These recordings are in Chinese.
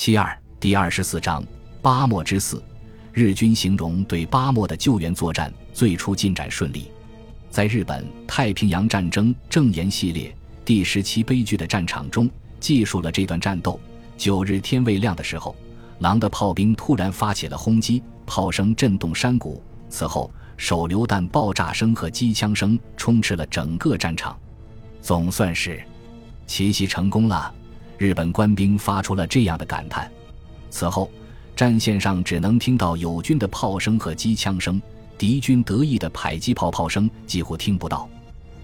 七二第二十四章八莫之四，日军形容对八莫的救援作战最初进展顺利。在日本太平洋战争正言系列第十七悲剧的战场中，记述了这段战斗。九日天未亮的时候，狼的炮兵突然发起了轰击，炮声震动山谷。此后，手榴弹爆炸声和机枪声充斥了整个战场。总算是奇袭成功了。日本官兵发出了这样的感叹。此后，战线上只能听到友军的炮声和机枪声，敌军得意的迫击炮炮声几乎听不到。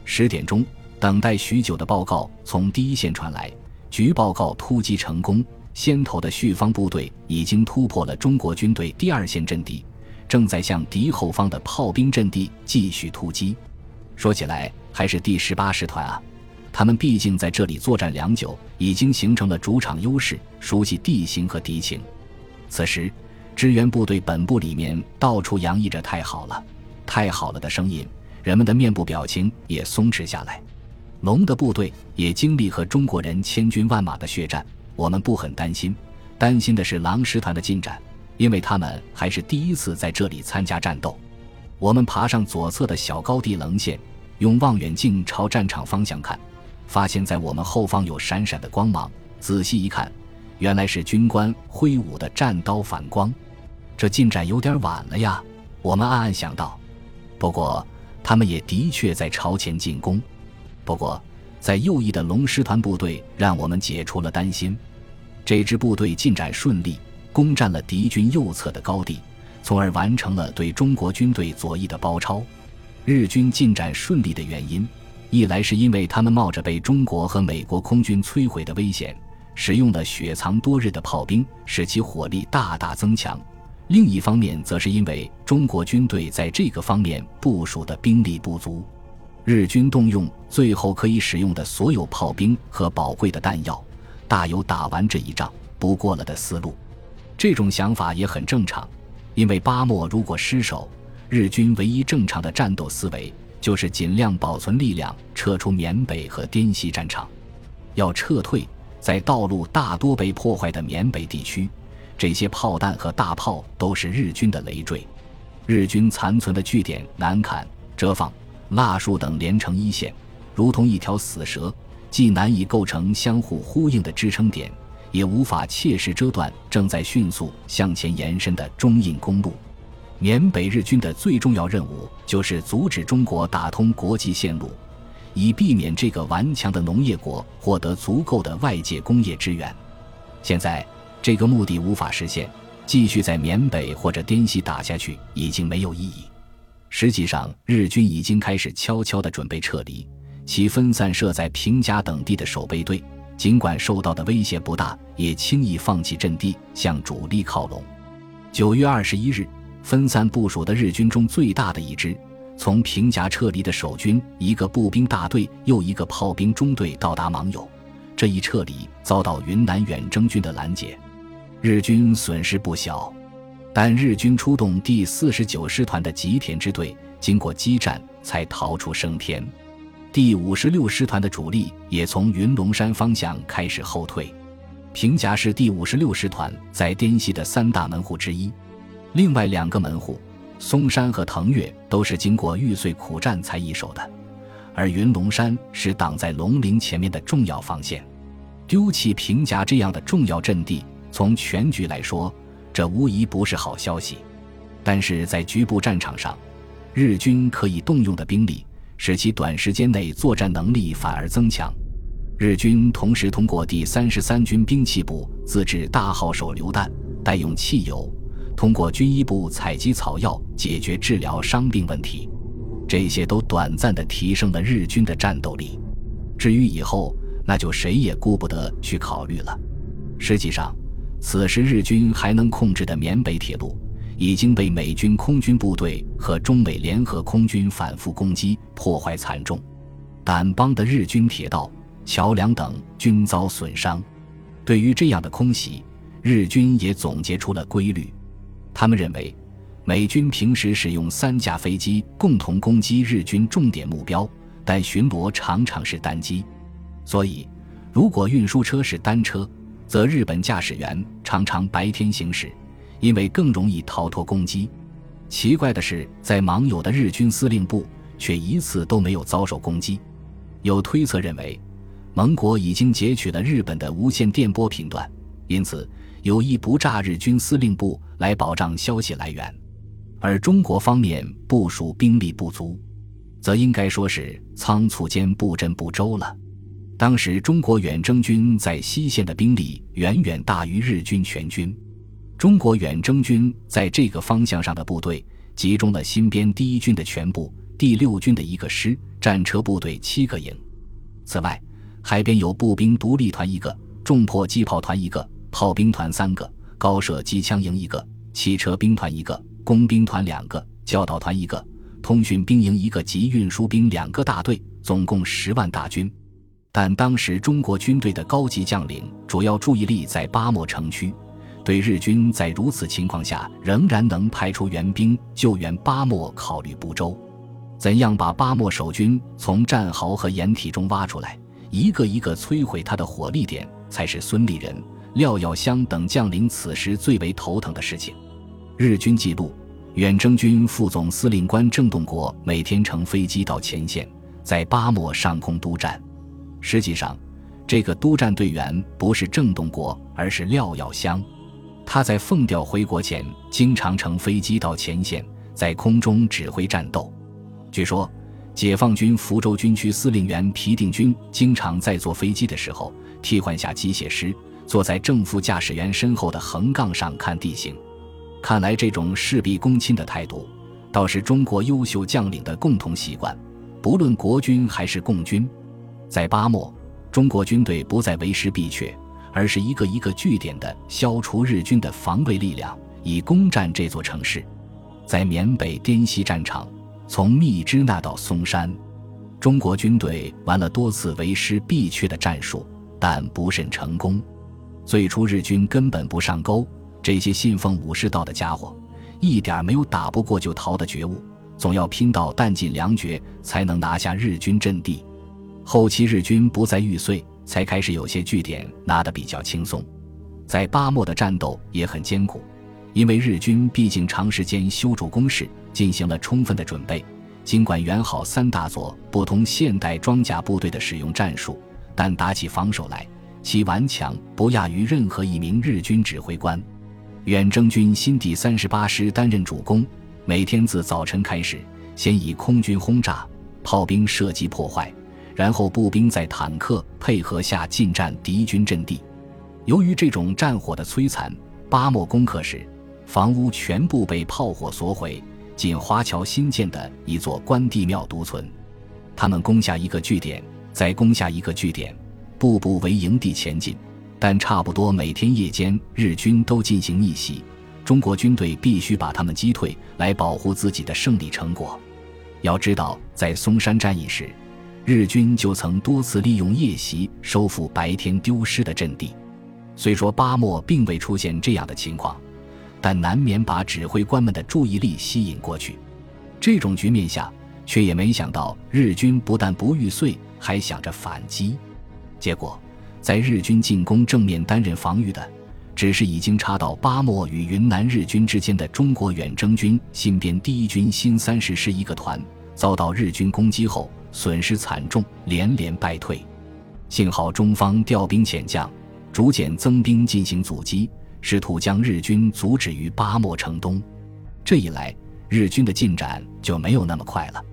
十点钟，等待许久的报告从第一线传来，局报告突击成功，先头的叙方部队已经突破了中国军队第二线阵地，正在向敌后方的炮兵阵地继续突击。说起来，还是第十八师团啊。他们毕竟在这里作战良久，已经形成了主场优势，熟悉地形和敌情。此时，支援部队本部里面到处洋溢着“太好了，太好了”的声音，人们的面部表情也松弛下来。龙的部队也经历和中国人千军万马的血战，我们不很担心，担心的是狼师团的进展，因为他们还是第一次在这里参加战斗。我们爬上左侧的小高地棱线，用望远镜朝战场方向看。发现，在我们后方有闪闪的光芒。仔细一看，原来是军官挥舞的战刀反光。这进展有点晚了呀，我们暗暗想到。不过，他们也的确在朝前进攻。不过，在右翼的龙师团部队让我们解除了担心。这支部队进展顺利，攻占了敌军右侧的高地，从而完成了对中国军队左翼的包抄。日军进展顺利的原因。一来是因为他们冒着被中国和美国空军摧毁的危险，使用了雪藏多日的炮兵，使其火力大大增强；另一方面，则是因为中国军队在这个方面部署的兵力不足，日军动用最后可以使用的所有炮兵和宝贵的弹药，大有打完这一仗不过了的思路。这种想法也很正常，因为巴莫如果失守，日军唯一正常的战斗思维。就是尽量保存力量，撤出缅北和滇西战场。要撤退，在道路大多被破坏的缅北地区，这些炮弹和大炮都是日军的累赘。日军残存的据点南坎、折放、腊树等连成一线，如同一条死蛇，既难以构成相互呼应的支撑点，也无法切实遮断正在迅速向前延伸的中印公路。缅北日军的最重要任务就是阻止中国打通国际线路，以避免这个顽强的农业国获得足够的外界工业支援。现在这个目的无法实现，继续在缅北或者滇西打下去已经没有意义。实际上，日军已经开始悄悄地准备撤离，其分散设在平家等地的守备队，尽管受到的威胁不大，也轻易放弃阵地，向主力靠拢。九月二十一日。分散部署的日军中最大的一支，从平甲撤离的守军一个步兵大队又一个炮兵中队到达芒友，这一撤离遭到云南远征军的拦截，日军损失不小，但日军出动第四十九师团的吉田支队，经过激战才逃出升天。第五十六师团的主力也从云龙山方向开始后退。平甲是第五十六师团在滇西的三大门户之一。另外两个门户，嵩山和腾越都是经过玉碎苦战才易手的，而云龙山是挡在龙陵前面的重要防线。丢弃平甲这样的重要阵地，从全局来说，这无疑不是好消息。但是在局部战场上，日军可以动用的兵力，使其短时间内作战能力反而增强。日军同时通过第三十三军兵器部自制大号手榴弹，带用汽油。通过军医部采集草药解决治疗伤病问题，这些都短暂地提升了日军的战斗力。至于以后，那就谁也顾不得去考虑了。实际上，此时日军还能控制的缅北铁路已经被美军空军部队和中美联合空军反复攻击，破坏惨重。掸邦的日军铁道、桥梁等均遭损伤。对于这样的空袭，日军也总结出了规律。他们认为，美军平时使用三架飞机共同攻击日军重点目标，但巡逻常常是单机。所以，如果运输车是单车，则日本驾驶员常常白天行驶，因为更容易逃脱攻击。奇怪的是，在芒友的日军司令部却一次都没有遭受攻击。有推测认为，盟国已经截取了日本的无线电波频段，因此有意不炸日军司令部来保障消息来源。而中国方面部署兵力不足，则应该说是仓促间布阵不周了。当时中国远征军在西线的兵力远远大于日军全军。中国远征军在这个方向上的部队集中了新编第一军的全部、第六军的一个师、战车部队七个营。此外，海边有步兵独立团一个、重迫击炮团一个、炮兵团三个、高射机枪营一个、汽车兵团一个、工兵团两个、教导团一个、通讯兵营一个及运输兵两个大队，总共十万大军。但当时中国军队的高级将领主要注意力在巴莫城区。对日军在如此情况下仍然能派出援兵救援巴莫考虑不周，怎样把巴莫守军从战壕和掩体中挖出来，一个一个摧毁他的火力点，才是孙立人、廖耀湘等将领此时最为头疼的事情。日军记录：远征军副总司令官郑洞国每天乘飞机到前线，在巴莫上空督战。实际上，这个督战队员不是郑洞国，而是廖耀湘。他在奉调回国前，经常乘飞机到前线，在空中指挥战斗。据说，解放军福州军区司令员皮定均经常在坐飞机的时候，替换下机械师，坐在正副驾驶员身后的横杠上看地形。看来，这种事必躬亲的态度，倒是中国优秀将领的共同习惯，不论国军还是共军。在巴莫，中国军队不再为师必却。而是一个一个据点的消除日军的防卫力量，以攻占这座城市。在缅北滇西战场，从密支那到松山，中国军队玩了多次为师必缺的战术，但不甚成功。最初日军根本不上钩，这些信奉武士道的家伙，一点没有打不过就逃的觉悟，总要拼到弹尽粮绝才能拿下日军阵地。后期日军不再玉碎。才开始有些据点拿得比较轻松，在巴莫的战斗也很艰苦，因为日军毕竟长时间修筑工事，进行了充分的准备。尽管原好三大佐不同现代装甲部队的使用战术，但打起防守来，其顽强不亚于任何一名日军指挥官。远征军新第三十八师担任主攻，每天自早晨开始，先以空军轰炸、炮兵射击破坏。然后步兵在坦克配合下进占敌军阵地。由于这种战火的摧残，巴莫攻克时，房屋全部被炮火所毁，仅华侨新建的一座关帝庙独存。他们攻下一个据点，再攻下一个据点，步步为营地前进。但差不多每天夜间，日军都进行逆袭，中国军队必须把他们击退，来保护自己的胜利成果。要知道，在松山战役时。日军就曾多次利用夜袭收复白天丢失的阵地，虽说巴莫并未出现这样的情况，但难免把指挥官们的注意力吸引过去。这种局面下，却也没想到日军不但不玉碎，还想着反击。结果，在日军进攻正面担任防御的，只是已经插到巴莫与云南日军之间的中国远征军新编第一军新三十师一个团，遭到日军攻击后。损失惨重，连连败退。幸好中方调兵遣将，逐渐增兵进行阻击，试图将日军阻止于巴莫城东。这一来，日军的进展就没有那么快了。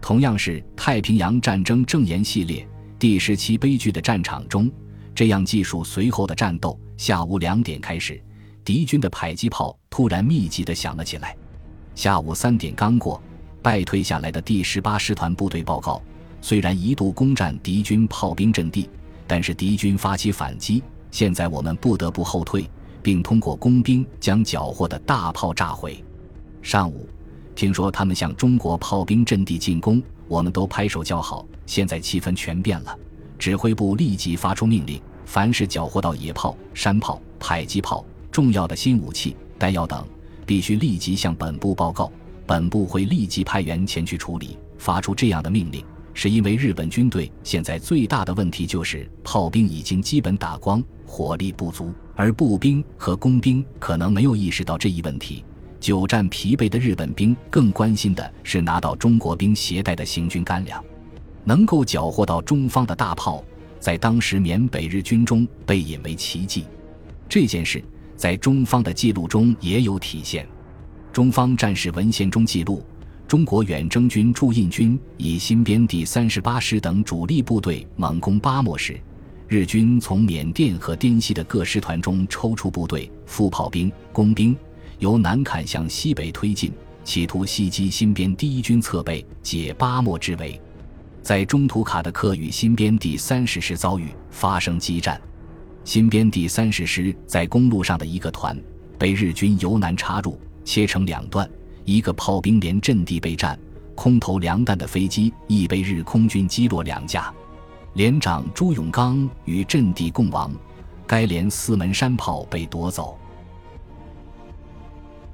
同样是太平洋战争正言系列第十七悲剧的战场中，这样记述随后的战斗：下午两点开始，敌军的迫击炮突然密集地响了起来。下午三点刚过。败退下来的第十八师团部队报告，虽然一度攻占敌军炮兵阵地，但是敌军发起反击，现在我们不得不后退，并通过工兵将缴获的大炮炸毁。上午，听说他们向中国炮兵阵地进攻，我们都拍手叫好。现在气氛全变了，指挥部立即发出命令：凡是缴获到野炮、山炮、迫击炮、重要的新武器、弹药等，必须立即向本部报告。本部会立即派员前去处理。发出这样的命令，是因为日本军队现在最大的问题就是炮兵已经基本打光，火力不足，而步兵和工兵可能没有意识到这一问题。久战疲惫的日本兵更关心的是拿到中国兵携带的行军干粮，能够缴获到中方的大炮，在当时缅北日军中被引为奇迹。这件事在中方的记录中也有体现。中方战士文献中记录，中国远征军驻印军以新编第三十八师等主力部队猛攻巴莫时，日军从缅甸和滇西的各师团中抽出部队、副炮兵、工兵。由南坎向西北推进，企图袭击新编第一军侧背，解巴莫之围。在中途卡的克与新编第三十师遭遇，发生激战。新编第三十师在公路上的一个团被日军由南插入，切成两段。一个炮兵连阵地备战，空投粮弹的飞机亦被日空军击落两架。连长朱永刚与阵地共亡，该连四门山炮被夺走。